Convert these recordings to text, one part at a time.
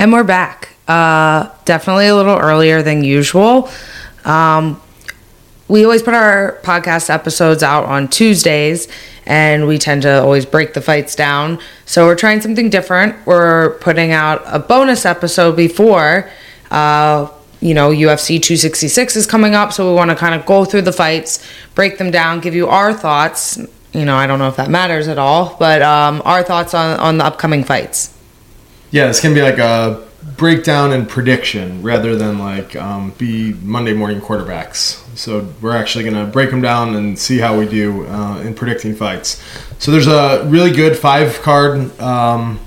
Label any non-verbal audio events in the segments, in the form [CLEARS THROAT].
And we're back. Uh, definitely a little earlier than usual. Um, we always put our podcast episodes out on Tuesdays, and we tend to always break the fights down. So we're trying something different. We're putting out a bonus episode before. Uh, you know, UFC 266 is coming up, so we want to kind of go through the fights, break them down, give you our thoughts. You know, I don't know if that matters at all, but um, our thoughts on, on the upcoming fights. Yeah, it's gonna be like a breakdown and prediction rather than like um, be Monday morning quarterbacks. So we're actually gonna break them down and see how we do uh, in predicting fights. So there's a really good five card, um,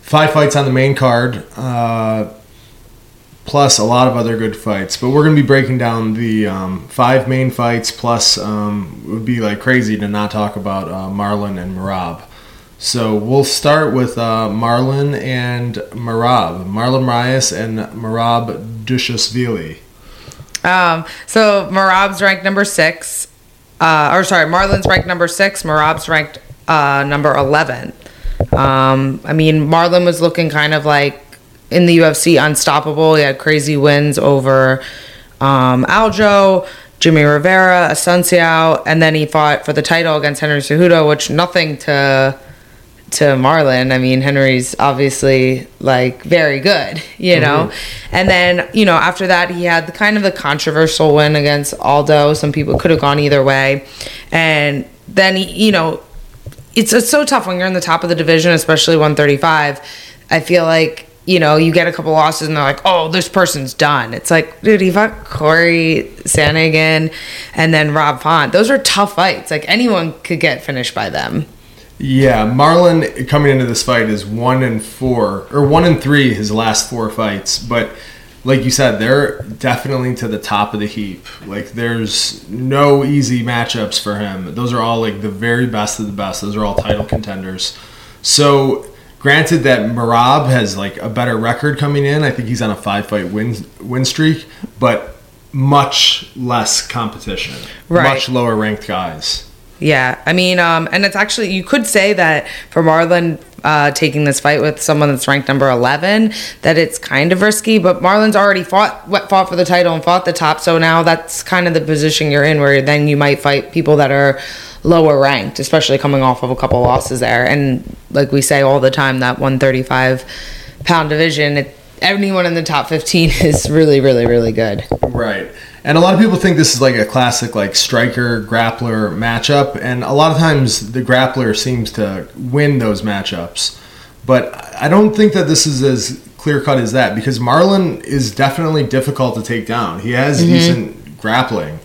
five fights on the main card. Uh, plus a lot of other good fights. But we're going to be breaking down the um, five main fights. Plus, um, it would be like crazy to not talk about uh, Marlon and Merab. So we'll start with uh, Marlon and Merab, Marlon Moraes and Merab Dvalishvili. Um, so Merab's ranked number six, uh, or sorry, Marlon's ranked number six. Merab's ranked uh, number eleven. Um, I mean, Marlon was looking kind of like in the UFC unstoppable. He had crazy wins over um, Aljo, Jimmy Rivera, Assunção, and then he fought for the title against Henry Cejudo, which nothing to to Marlon. I mean, Henry's obviously like very good, you know. Mm-hmm. And then, you know, after that, he had the kind of the controversial win against Aldo. Some people could have gone either way. And then, he, you know, it's, it's so tough when you're in the top of the division, especially 135. I feel like you know, you get a couple losses and they're like, oh, this person's done. It's like, dude, he fought Corey Sandhagen and then Rob Font. Those are tough fights. Like anyone could get finished by them. Yeah, Marlon coming into this fight is one and four or one and three his last four fights, but like you said, they're definitely to the top of the heap. Like there's no easy matchups for him. Those are all like the very best of the best. Those are all title contenders. So Granted that Merab has like a better record coming in. I think he's on a five fight win win streak, but much less competition. Right. Much lower ranked guys. Yeah, I mean, um, and it's actually you could say that for Marlon uh, taking this fight with someone that's ranked number eleven, that it's kind of risky. But Marlon's already fought fought for the title and fought the top, so now that's kind of the position you're in, where then you might fight people that are lower ranked, especially coming off of a couple losses there. And like we say all the time, that 135 pound division, it, anyone in the top 15 [LAUGHS] is really, really, really good. Right. And a lot of people think this is like a classic like striker grappler matchup, and a lot of times the grappler seems to win those matchups. But I don't think that this is as clear cut as that because Marlon is definitely difficult to take down. He has mm-hmm. decent grappling.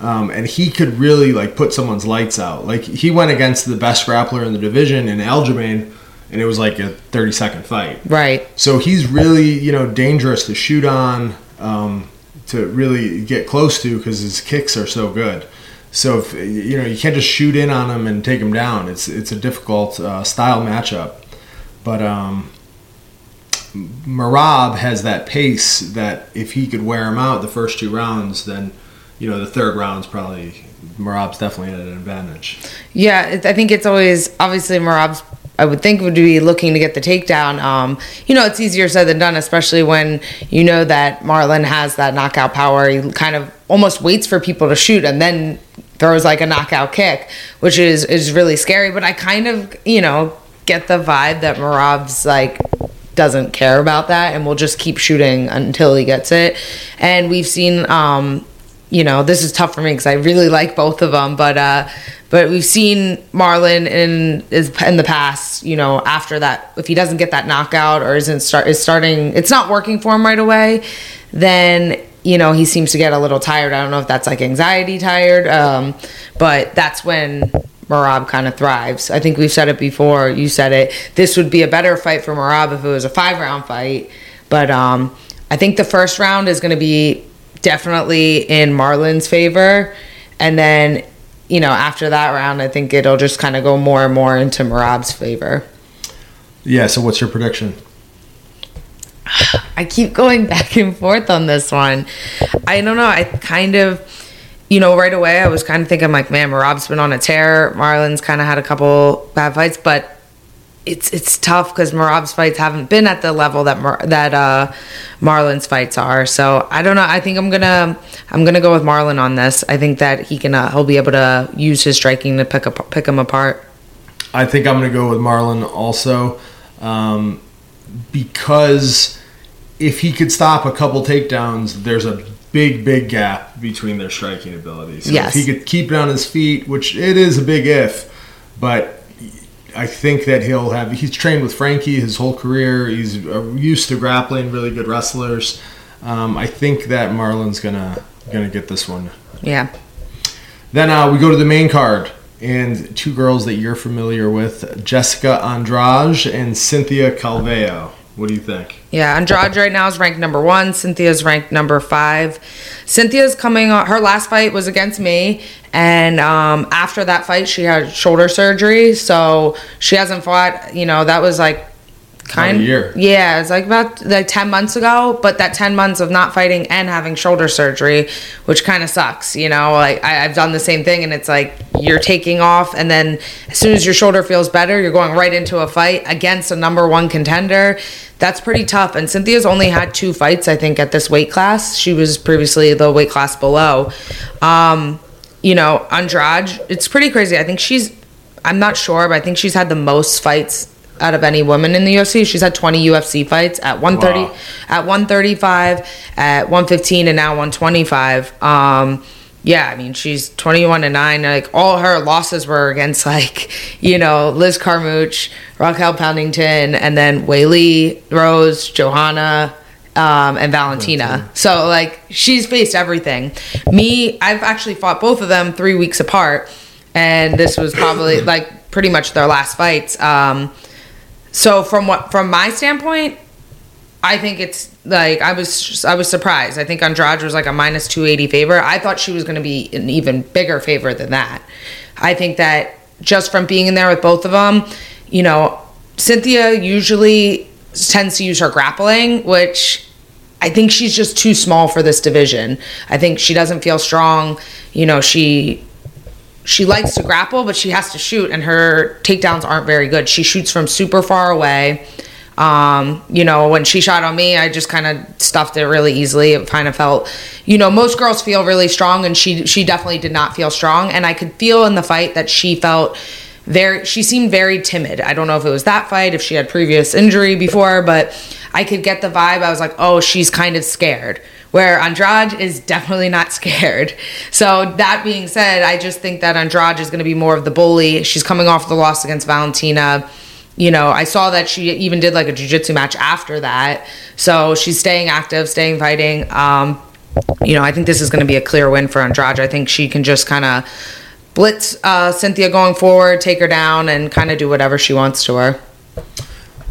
Um, and he could really like put someone's lights out. Like he went against the best grappler in the division in Aljamain, and it was like a 30 second fight. Right. So he's really you know dangerous to shoot on, um, to really get close to because his kicks are so good. So if you know you can't just shoot in on him and take him down. It's it's a difficult uh, style matchup, but um, Merab has that pace that if he could wear him out the first two rounds, then you know, the third round's probably Merab's definitely at an advantage. Yeah, I think it's always obviously Merab's. I would think would be looking to get the takedown. Um, you know, it's easier said than done, especially when you know that Marlon has that knockout power. He kind of almost waits for people to shoot and then throws like a knockout kick, which is is really scary. But I kind of you know get the vibe that Merab's like doesn't care about that and will just keep shooting until he gets it. And we've seen um, you know, this is tough for me because I really like both of them, but uh, but we've seen Marlon in is in the past, you know, after that, if he doesn't get that knockout or isn't start is starting, it's not working for him right away, then you know he seems to get a little tired. I don't know if that's like anxiety tired, um, but that's when Merab kind of thrives. I think we've said it before. You said it. This would be a better fight for Merab if it was a five round fight, but um, I think the first round is going to be definitely in Marlon's favor. And then, you know, after that round, I think it'll just kind of go more and more into Merab's favor. Yeah. So, what's your prediction? I keep going back and forth on this one. I don't know. I kind of, you know, right away I was kind of thinking like, man, Merab's been on a tear. Marlins kind of had a couple bad fights, but it's it's tough because Merab's fights haven't been at the level that Mar- that uh, Marlon's fights are. So I don't know. I think I'm gonna I'm gonna go with Marlon on this. I think that he can uh, he'll be able to use his striking to pick up pick him apart. I think I'm going to go with Marlon also um, because if he could stop a couple takedowns, there's a big, big gap between their striking abilities. So Yes. If he could keep it on his feet, which it is a big if, but I think that he'll have. He's trained with Frankie his whole career. He's uh, used to grappling really good wrestlers. Um, I think that Marlon's gonna gonna get this one. Yeah. Then uh, we go to the main card, and two girls that you're familiar with Jessica Andrade and Cynthia Calvillo. What do you think? Yeah, Andrade right now is ranked number one. Cynthia's ranked number five. Cynthia's coming. Her last fight was against me, and um, after that fight, she had shoulder surgery, so she hasn't fought. You know, that was like kind a year. Yeah, it's like about like ten months ago. But that ten months of not fighting and having shoulder surgery, which kind of sucks. You know, like I, I've done the same thing, and it's like you're taking off, and then as soon as your shoulder feels better, you're going right into a fight against a number one contender. That's pretty tough. And Cynthia's only had two fights, I think, at this weight class. She was previously the weight class below. Um, you know, Andrade, it's pretty crazy. I think she's, I'm not sure, but I think she's had the most fights out of any woman in the UFC. She's had 20 UFC fights at 130, Wow. at 135, at 115, and now 125. Um, yeah, I mean, she's 21 and 9. Like, all her losses were against, like, you know, Liz Carmouche, Raquel Pennington, and then Weili, Rose, Joanna, um, and Valentina. So, like, she's faced everything. Me, I've actually fought both of them three weeks apart, and this was probably, like, pretty much their last fights. Um, so from what from my standpoint, I think it's like I was I was surprised. I think Andrade was like a minus two eighty favorite. I thought she was going to be an even bigger favorite than that. I think that just from being in there with both of them, you know, Cynthia usually tends to use her grappling, which I think she's just too small for this division. I think she doesn't feel strong. You know, she she likes to grapple, but she has to shoot, and her takedowns aren't very good. She shoots from super far away. Um, you know, when she shot on me, I just kind of stuffed it really easily. It kind of felt, you know, most girls feel really strong, and she she definitely did not feel strong. And I could feel in the fight that she felt very. She seemed very timid. I don't know if it was that fight, if she had previous injury before, but I could get the vibe. I was like, oh, she's kind of scared where Andrade is definitely not scared. So that being said, I just think that Andrade is going to be more of the bully. She's coming off the loss against Valentina. You know, I saw that she even did like a jiu-jitsu match after that. So she's staying active, staying fighting. Um, you know, I think this is going to be a clear win for Andrade. I think she can just kind of blitz uh, Cynthia going forward, take her down, and kind of do whatever she wants to her.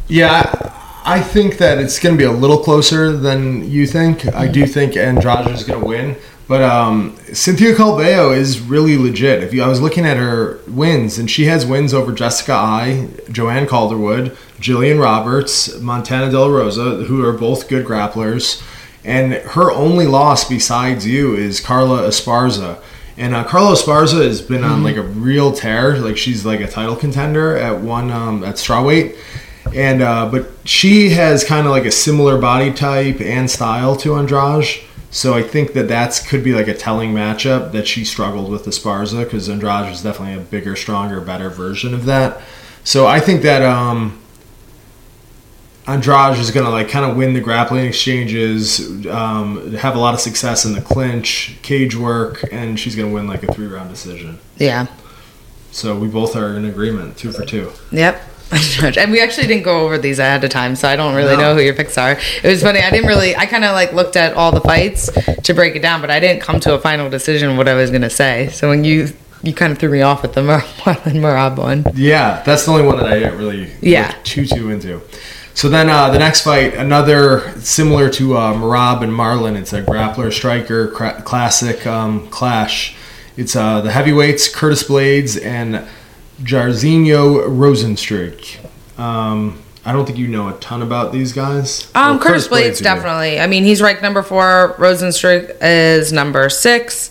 Yeah, I think that it's going to be a little closer than you think. I do think Andrade is going to win, but um, Cynthia Calvillo is really legit. If you, I was looking at her wins, and she has wins over Jessica Eye, Joanne Calderwood, Jillian Roberts, Montana De La Rosa, who are both good grapplers. And her only loss besides you is Carla Esparza. And uh, Carla Esparza has been on like a real tear. Like she's like a title contender at one um, at strawweight and uh, but she has kind of like a similar body type and style to Andrade. So I think that that's could be like a telling matchup that she struggled with Esparza because Andrade is definitely a bigger, stronger, better version of that. So I think that um, Andrade is gonna like kind of win the grappling exchanges, um, have a lot of success in the clinch, cage work, and she's gonna win like a three round decision. Yeah. So we both are in agreement, two for two. Yep. [LAUGHS] and we actually didn't go over these ahead of time, so I don't really No. know who your picks are. It was funny. I didn't really. I kind of like looked at all the fights to break it down, but I didn't come to a final decision what I was gonna say. So when you you kind of threw me off with the Mar- [LAUGHS] Marlon Merab one. Yeah, that's the only one that I didn't really Yeah. look too too into. So then uh, the next fight, another similar to uh, Merab and Marlon. It's a grappler striker cra- classic um, clash. It's uh, the heavyweights Curtis Blaydes and Jairzinho Rozenstruik. Um, I don't think you know a ton about these guys. Um, Well, Curtis, Blaydes, definitely. I mean, he's ranked number four. Rozenstruik is number six.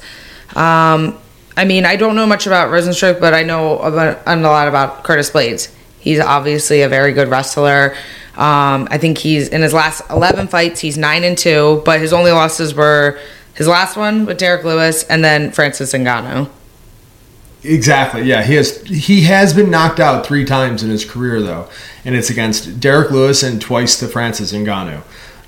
Um, I mean, I don't know much about Rozenstruik, but I know about, a lot about Curtis Blaydes. He's obviously a very good wrestler. Um, I think he's in his last eleven fights, he's nine and two, but his only losses were his last one with Derrick Lewis and then Francis Ngannou. Exactly. Yeah, he has he has been knocked out three times in his career though, and it's against Derrick Lewis and twice to Francis Ngannou.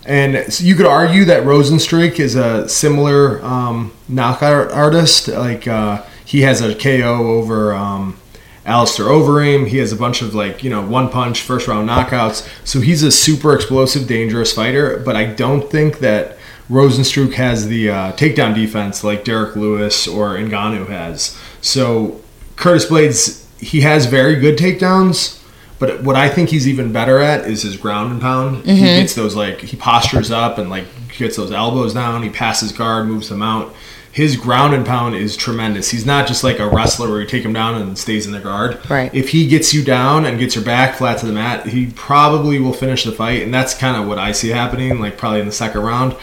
And so you could argue that Rozenstruik is a similar um, knockout artist. Like uh, he has a KO over um, Alistair Overeem. He has a bunch of like you know one punch first round knockouts. So he's a super explosive, dangerous fighter. But I don't think that Rozenstruik has the uh, takedown defense like Derrick Lewis or Ngannou has. So Curtis Blaydes, he has very good takedowns. But what I think he's even better at is his ground and pound. He gets those like he postures up and like gets those elbows down. He passes guard, moves them out. His ground and pound is tremendous. He's not just like a wrestler where you take him down and stays in the guard. Right. If he gets you down and gets your back flat to the mat, he probably will finish the fight, and that's kind of what I see happening. Like probably in the second round,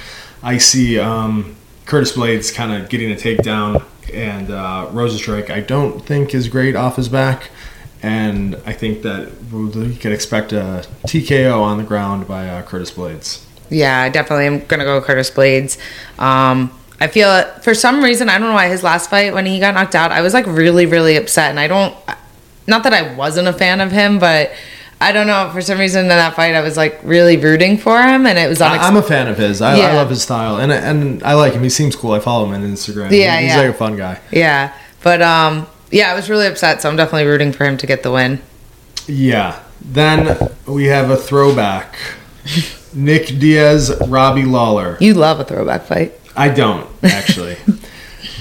I see um, Curtis Blaydes kind of getting a takedown, and uh, Rozenstruik I don't think is great off his back, and I think that you could expect a TKO on the ground by uh, Curtis Blaydes. Yeah, definitely. I definitely am gonna go Curtis Blaydes. Um, I feel for some reason I don't know why his last fight when he got knocked out, I was like really really upset, and I don't, not that I wasn't a fan of him, but I don't know for some reason in that fight I was like really rooting for him, and it was unex- I'm a fan of his. I, I love his style, and and I like him. He seems cool. I follow him on Instagram. Yeah, he's yeah. like a fun guy. yeah, but um, yeah, I was really upset, so I'm definitely rooting for him to get the win. Yeah. Then we have a throwback. [LAUGHS] Nick Diaz, Robbie Lawler. You love a throwback fight. I don't actually, [LAUGHS]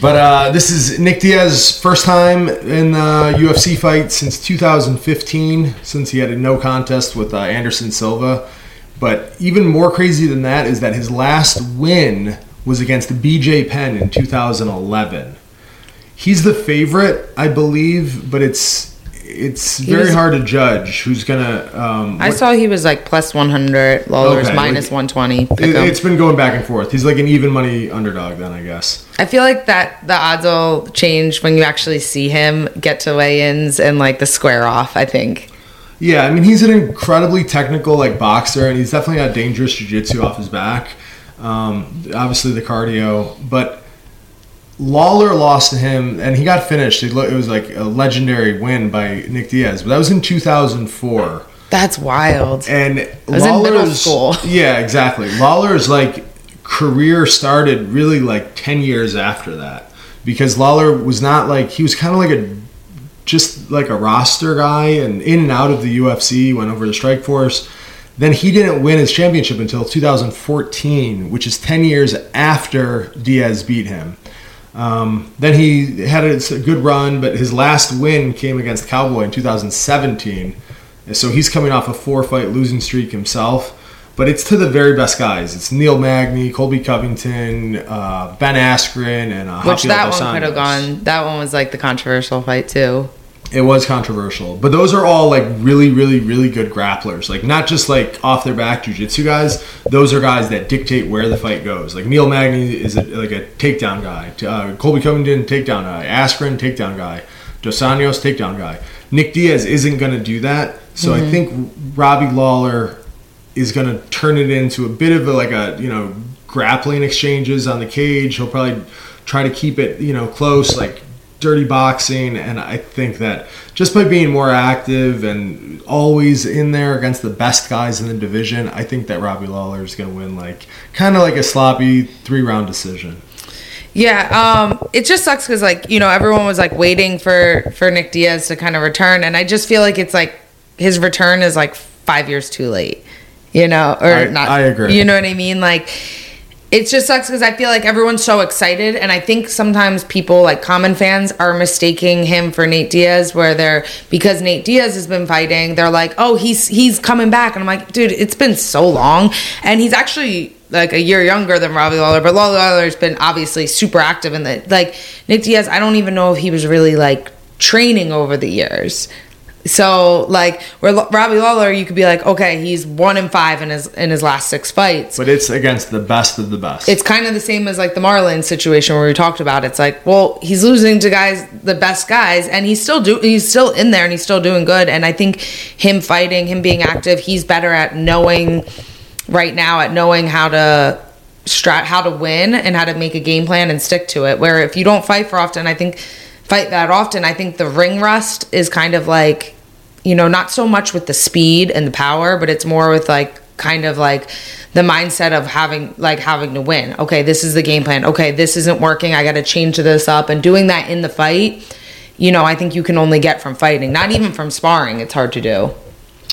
but uh, this is Nick Diaz's first time in the UFC fight since 2015, since he had a no contest with uh, Anderson Silva. But even more crazy than that is that his last win was against BJ Penn in 2011. He's the favorite, I believe, but it's it's very was- hard to judge who's gonna. Um, I saw he was like plus 100, Lawler's Okay, minus like- 120. Pick it, it's been going back and forth. He's like an even money underdog, then I guess. I feel like that the odds will change when you actually see him get to weigh-ins and like the square off. I think. Yeah, I mean he's an incredibly technical like boxer, and he's definitely got dangerous jiu-jitsu off his back. Um, obviously the cardio, but Lawler lost to him, and he got finished. It, was like a legendary win by Nick Diaz, but that was in 2004. That's wild. And was in middle Lawler's school. [LAUGHS] yeah, exactly. Lawler's like career started really like ten years after that because Lawler was not like he was kind of like a just like a roster guy and in and out of the UFC. Went over to Strike Force. Then he didn't win his championship until 2014, which is 10 years after Diaz beat him. Um, then he had a, a good run, but his last win came against Cowboy in 2017. So he's coming off a four fight losing streak himself. But it's to the very best guys. It's Neil Magny, Colby Covington, uh, Ben Askren, and uh, Which Rafael that Dos one could have gone. That one was like the controversial fight too. It was controversial, but those are all like really, really, really good grapplers. Like not just like off their back jujitsu guys. Those are guys that dictate where the fight goes. Like Neil Magny is a, like a takedown guy. Uh, Colby Covington takedown guy. Askren takedown guy. Dos Anjos takedown guy. Nick Diaz isn't going to do that. So I think Robbie Lawler is going to turn it into a bit of a, like a you know grappling exchanges on the cage. He'll probably try to keep it you know close, like dirty boxing. And I think that just by being more active and always in there against the best guys in the division, I think that Robbie Lawler is going to win like kind of like a sloppy three round decision. Yeah, um, it just sucks because like you know everyone was like waiting for for Nick Diaz to kind of return, and I just feel like it's like his return is like five years too late, you know, or I- not. I agree. You know what I mean? Like, it just sucks because I feel like everyone's so excited, and I think sometimes people like common fans are mistaking him for Nate Diaz, where they're because Nate Diaz has been fighting, they're like, oh, he's he's coming back, and I'm like, dude, it's been so long, and he's actually like a year younger than Robbie Lawler, but Lawler's been obviously super active in the like Nick Diaz. I don't even know if he was really like training over the years. So like where Robbie Lawler, you could be like, okay, he's one in five in his in his last six fights. But it's against the best of the best. It's kind of the same as like the Marlon situation where we talked about. It's like, well, he's losing to guys, the best guys, and he's still do he's still in there and he's still doing good. And I think him fighting, him being active, he's better at knowing right now at knowing how to strat how to win and how to make a game plan and stick to it. Where if you don't fight for often, I think fight that often, I think the ring rust is kind of like, you know, not so much with the speed and the power, but it's more with like kind of like the mindset of having like having to win. Okay, this is the game plan. Okay, this isn't working. I got to change this up and doing that in the fight. You know, I think you can only get from fighting, not even from sparring. It's hard to do.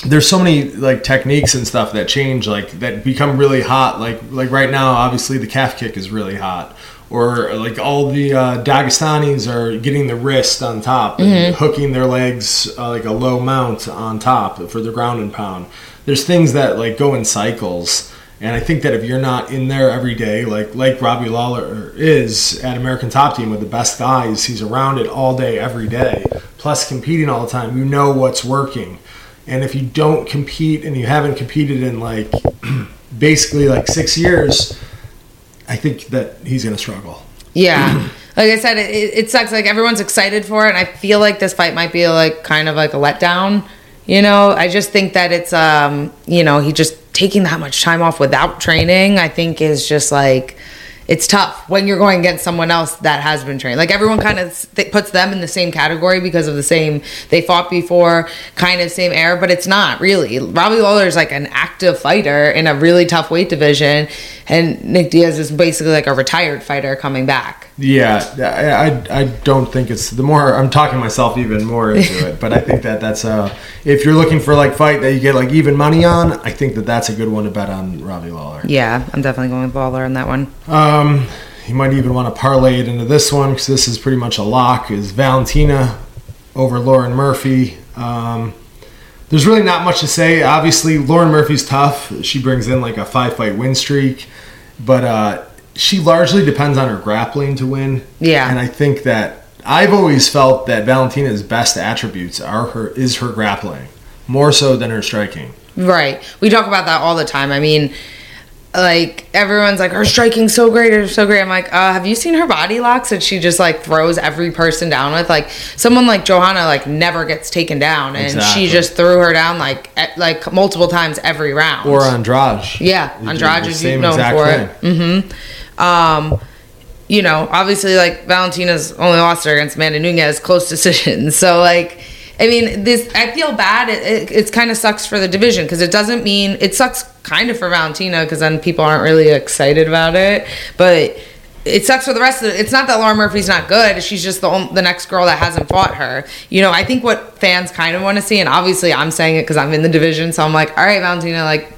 there's so many like techniques and stuff that change like that become really hot like like right now obviously the calf kick is really hot or like all the uh, Dagestanis are getting the wrist on top and hooking their legs uh, like a low mount on top for the ground and pound. There's things that like go in cycles, and I think that if you're not in there every day, like like Robbie Lawler is at American Top Team with the best guys, he's around it all day every day, plus competing all the time. You know what's working, and if you don't compete and you haven't competed in like [CLEARS THROAT] basically like six years. I think that he's going to struggle. Yeah. [CLEARS THROAT] Like I said, it, it sucks. Like everyone's excited for it, and I feel like this fight might be like kind of like a letdown. You know, I just think that it's um, you know, he just taking that much time off without training. I think is just like it's tough when you're going against someone else that has been trained. Like everyone kind of th- puts them in the same category because of the same they fought before, kind of same era, but it's not really. Robbie Lawler is like an active fighter in a really tough weight division, and Nick Diaz is basically like a retired fighter coming back. Yeah, I, I, I don't think it's the more I'm talking myself even more into [LAUGHS] it, but I think that that's uh if you're looking for like fight that you get like even money on, I think that that's a good one to bet on Robbie Lawler. Yeah, I'm definitely going with Lawler on that one. Um, you might even want to parlay it into this one because this is pretty much a lock. Is Valentina over Lauren Murphy? Um, there's really not much to say. Obviously, Lauren Murphy's tough. She brings in like a five fight win streak, but uh, she largely depends on her grappling to win. Yeah. and I think that I've always felt that Valentina's best attributes are her is her grappling more so than her striking. Right. We talk about that all the time. I mean, like everyone's like her striking's so great, or so great. I'm like, uh, have you seen her body locks that she just like throws every person down with? Like someone like Joanna like never gets taken down, and Exactly. she just threw her down like at, like multiple times every round. Or Andrade. Yeah, do Andrade is known for it. Mm-hmm. Um, you know, obviously, like Valentina's only lost her against Amanda Nunes, close decision. [LAUGHS] So, like, I mean, this I feel bad. It, it, it's kind of sucks for the division because it doesn't mean it sucks kind of for Valentina because then people aren't really excited about it, but. It sucks for the rest of it. It's not that Laura Murphy's not good. She's just the the next girl that hasn't fought her. You know, I think what fans kind of want to see, and obviously I'm saying it because I'm in the division, so I'm like, all right, Valentina, like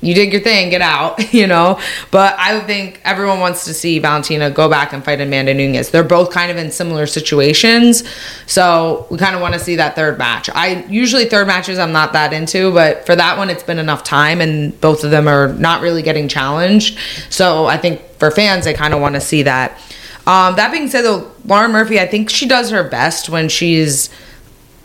you did your thing, get out, [LAUGHS] you know. But I think everyone wants to see Valentina go back and fight Amanda Nunes. They're both kind of in similar situations, so we kind of want to see that third match. I usually third matches I'm not that into, but for that one it's been enough time, and both of them are not really getting challenged. So I think for fans they kind of want to see that. Um, that being said, though, Lauren Murphy, I think she does her best when she's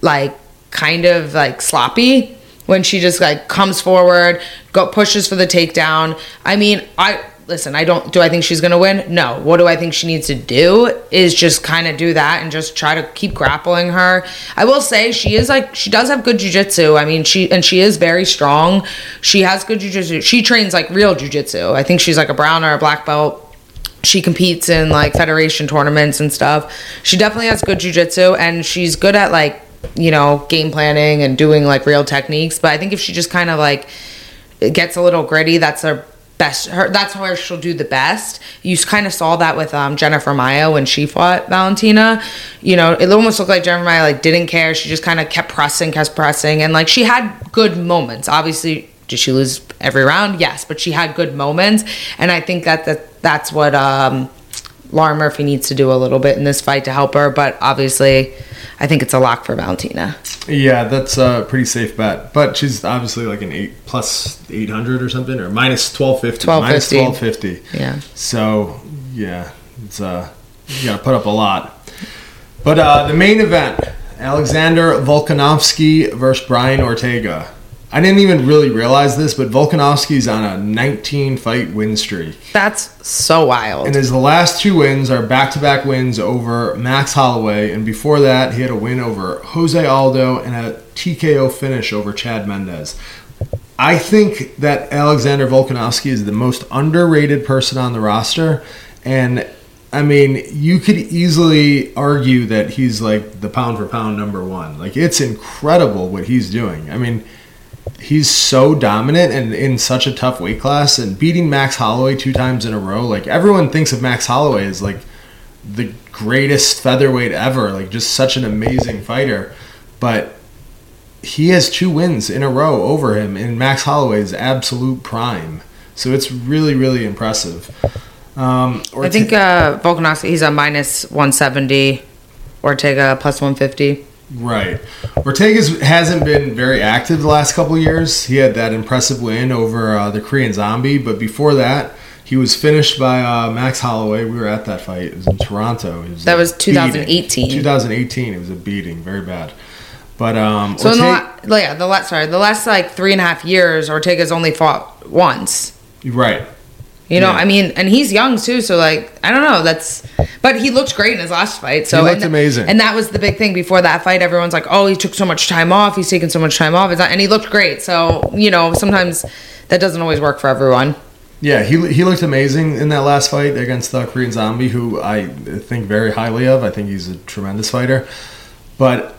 like kind of like sloppy when she just like comes forward, go pushes for the takedown. I mean, I listen, I don't do I think she's going to win? No. What do I think she needs to do is just kind of do that and just try to keep grappling her. I will say she is like she does have good jujitsu. I mean, she and she is very strong. She has good jujitsu. She trains like real jujitsu. I think she's like a brown or a black belt she competes in like federation tournaments and stuff. She definitely has good jujitsu and she's good at like, you know, game planning and doing like real techniques. But I think if she just kind of like gets a little gritty, that's her best her that's where she'll do the best. You kind of saw that with um, Jennifer Maia when she fought Valentina. You know, it almost looked like Jennifer Maia like didn't care. She just kind of kept pressing, kept pressing and like she had good moments. Obviously did she lose every round? Yes, but she had good moments, and I think that, that that's what um, Lauren Murphy needs to do a little bit in this fight to help her. But obviously, I think it's a lock for Valentina. Yeah, that's a pretty safe bet. But she's obviously like an eight plus eight hundred or something, or minus twelve fifty. Minus 1250. twelve fifty. Yeah. So yeah, it's uh you gotta put up a lot. But uh the main event, Alexander Volkanovski versus Brian Ortega. I didn't even really realize this, but Volkanovski's on a 19 fight win streak. That's so wild. And his last two wins are back to back wins over Max Holloway. And before that, he had a win over Jose Aldo and a TKO finish over Chad Mendes. I think that Alexander Volkanovski is the most underrated person on the roster. And I mean, you could easily argue that he's like the pound for pound number one. Like, it's incredible what he's doing. I mean, he's so dominant and in such a tough weight class and beating Max Holloway two times in a row. Like, everyone thinks of Max Holloway as like the greatest featherweight ever, like, just such an amazing fighter. But he has two wins in a row over him in Max Holloway's absolute prime. So it's really, really impressive. Um, I think uh, Volkanovski, he's a minus 170. Ortega plus 150. Right. Ortega's hasn't been very active the last couple years. He had that impressive win over uh, the Korean Zombie, but before that, he was finished by uh, Max Holloway. We were at that fight. It was in Toronto. Was that was 2018. 2018. It was a beating, very bad. But um, so Ortega, the la- yeah, the last sorry, the last like three and a half years, Ortega's only fought once. Right. You know, yeah. I mean, and he's young too, so like I don't know. That's, but he looked great in his last fight. So he looked and, amazing, and that was the big thing before that fight. Everyone's like, "Oh, he took so much time off. He's taking so much time off," and he looked great. So you know, sometimes that doesn't always work for everyone. Yeah, he he looked amazing in that last fight against the Korean Zombie, who I think very highly of. I think he's a tremendous fighter, but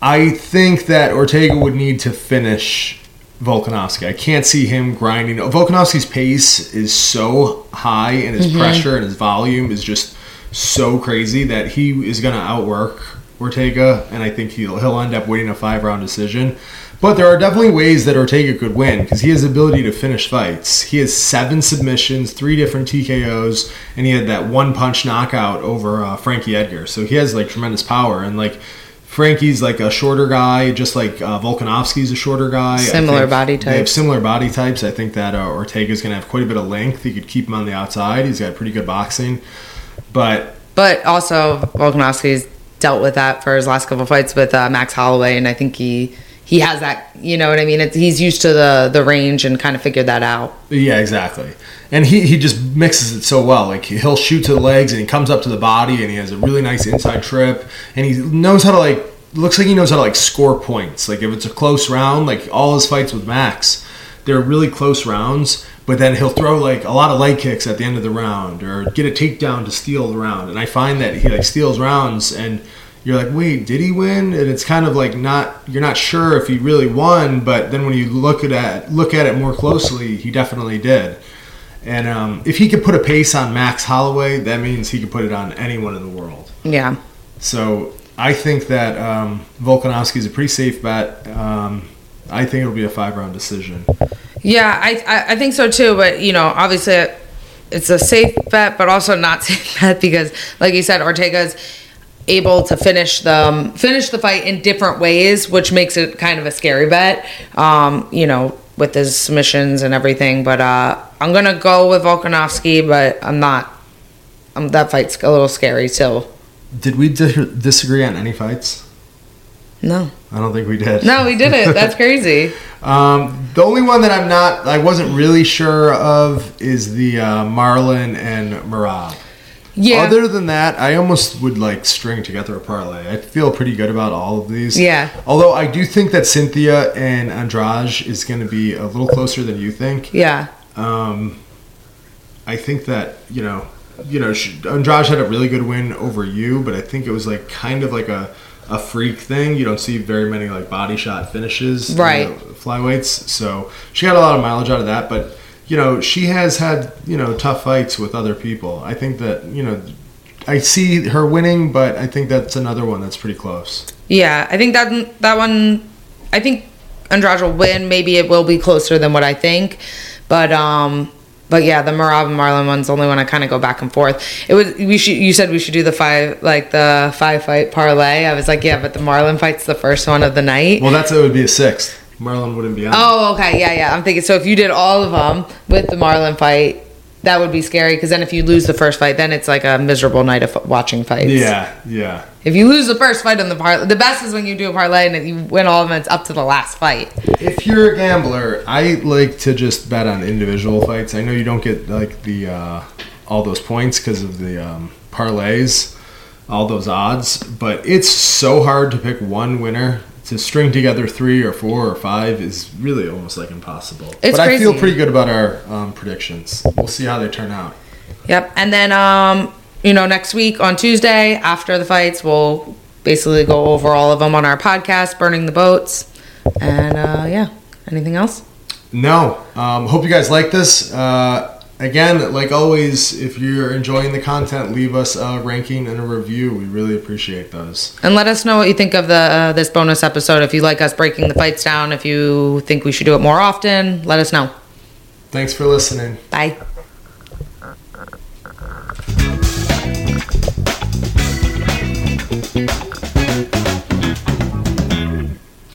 I think that Ortega would need to finish Volkanovski. I can't see him grinding. Volkanovski's pace is so high, and his mm-hmm. pressure and his volume is just so crazy that he is going to outwork Ortega, and I think he'll he'll end up winning a five round decision. But there are definitely ways that Ortega could win because he has the ability to finish fights. He has seven submissions, three different TKOs, and he had that one punch knockout over uh, Frankie Edgar. So he has like tremendous power and like Frankie's like a shorter guy, just like uh, Volkanovski's a shorter guy. Similar body types. They have similar body types. I think that uh, Ortega's going to have quite a bit of length. He could keep him on the outside. He's got pretty good boxing, but but also Volkanovski's dealt with that for his last couple fights with uh, Max Holloway, and I think he he has that. You know what I mean? It's, he's used to the the range and kind of figured that out. Yeah, exactly. And he he just mixes it so well. Like he'll shoot to the legs and he comes up to the body and he has a really nice inside trip and he knows how to like looks like he knows how to like score points. Like if it's a close round, like all his fights with Max, they're really close rounds. But then he'll throw like a lot of leg kicks at the end of the round or get a takedown to steal the round. And I find that he like steals rounds and you're like, wait, did he win? And it's kind of like not you're not sure if he really won, but then when you look at look at it more closely, he definitely did. And um, if he could put a pace on Max Holloway, that means he could put it on anyone in the world. Yeah. So I think that um, Volkanovski is a pretty safe bet. Um, I think it'll be a five round decision. Yeah, I, I, think so too. But you know, obviously, it's a safe bet, but also not [LAUGHS] safe bet because, like you said, Ortega's able to finish the um, finish the fight in different ways, which makes it kind of a scary bet. Um, you know, with his submissions and everything. But uh, I'm gonna go with Volkanovski, but I'm not. I'm, that fight's a little scary too. Did we di- disagree on any fights? No. I don't think we did. No, we didn't. [LAUGHS] That's crazy. um, the only one that I'm not, I wasn't really sure of is the uh, Marlon and Merab. Yeah. Other than that, I almost would like string together a parlay. I feel pretty good about all of these. Yeah. Although I do think that Cynthia and Andrade is going to be a little closer than you think. Yeah. Um, I think that you know, you know, Andrade had a really good win over you, but I think it was like kind of like a a freak thing. You don't see very many like body shot finishes, right? Flyweights. So she got a lot of mileage out of that, but you know, she has had, you know, tough fights with other people. I think that, you know, I see her winning, but I think that's another one that's pretty close. Yeah, I think that that one I think Andrade will win. Maybe it will be closer than what I think. But um but yeah, the Merab and Marlon one's the only one I kind of go back and forth. It was we should you said we should do the five like the five fight parlay. I was like, yeah, but the Marlon fight's the first one of the night. Well, that's it would be a sixth. Marlon wouldn't be on. Oh, okay, yeah, yeah. I'm thinking so. If you did all of them with the Marlon fight, that would be scary because then if you lose the first fight, then it's like a miserable night of watching fights. Yeah, yeah. If you lose the first fight on the parlay, the best is when you do a parlay and you win all of them. It's up to the last fight. If you're a gambler, I like to just bet on individual fights. I know you don't get like the uh, all those points because of the um, parlays, all those odds, but it's so hard to pick one winner. To string together three or four or five is really almost like impossible. It's but I feel pretty good about our um, predictions. We'll see how they turn out. Yep. And then, um, you know, next week on Tuesday after the fights, we'll basically go over all of them on our podcast, Burning the Boats. And uh, yeah, anything else? No. Um, hope you guys like this. Uh, again, like always, if you're enjoying the content, leave us a ranking and a review. We really appreciate those. And let us know what you think of the uh, this bonus episode. If you like us breaking the fights down, if you think we should do it more often, let us know. Thanks for listening. Bye.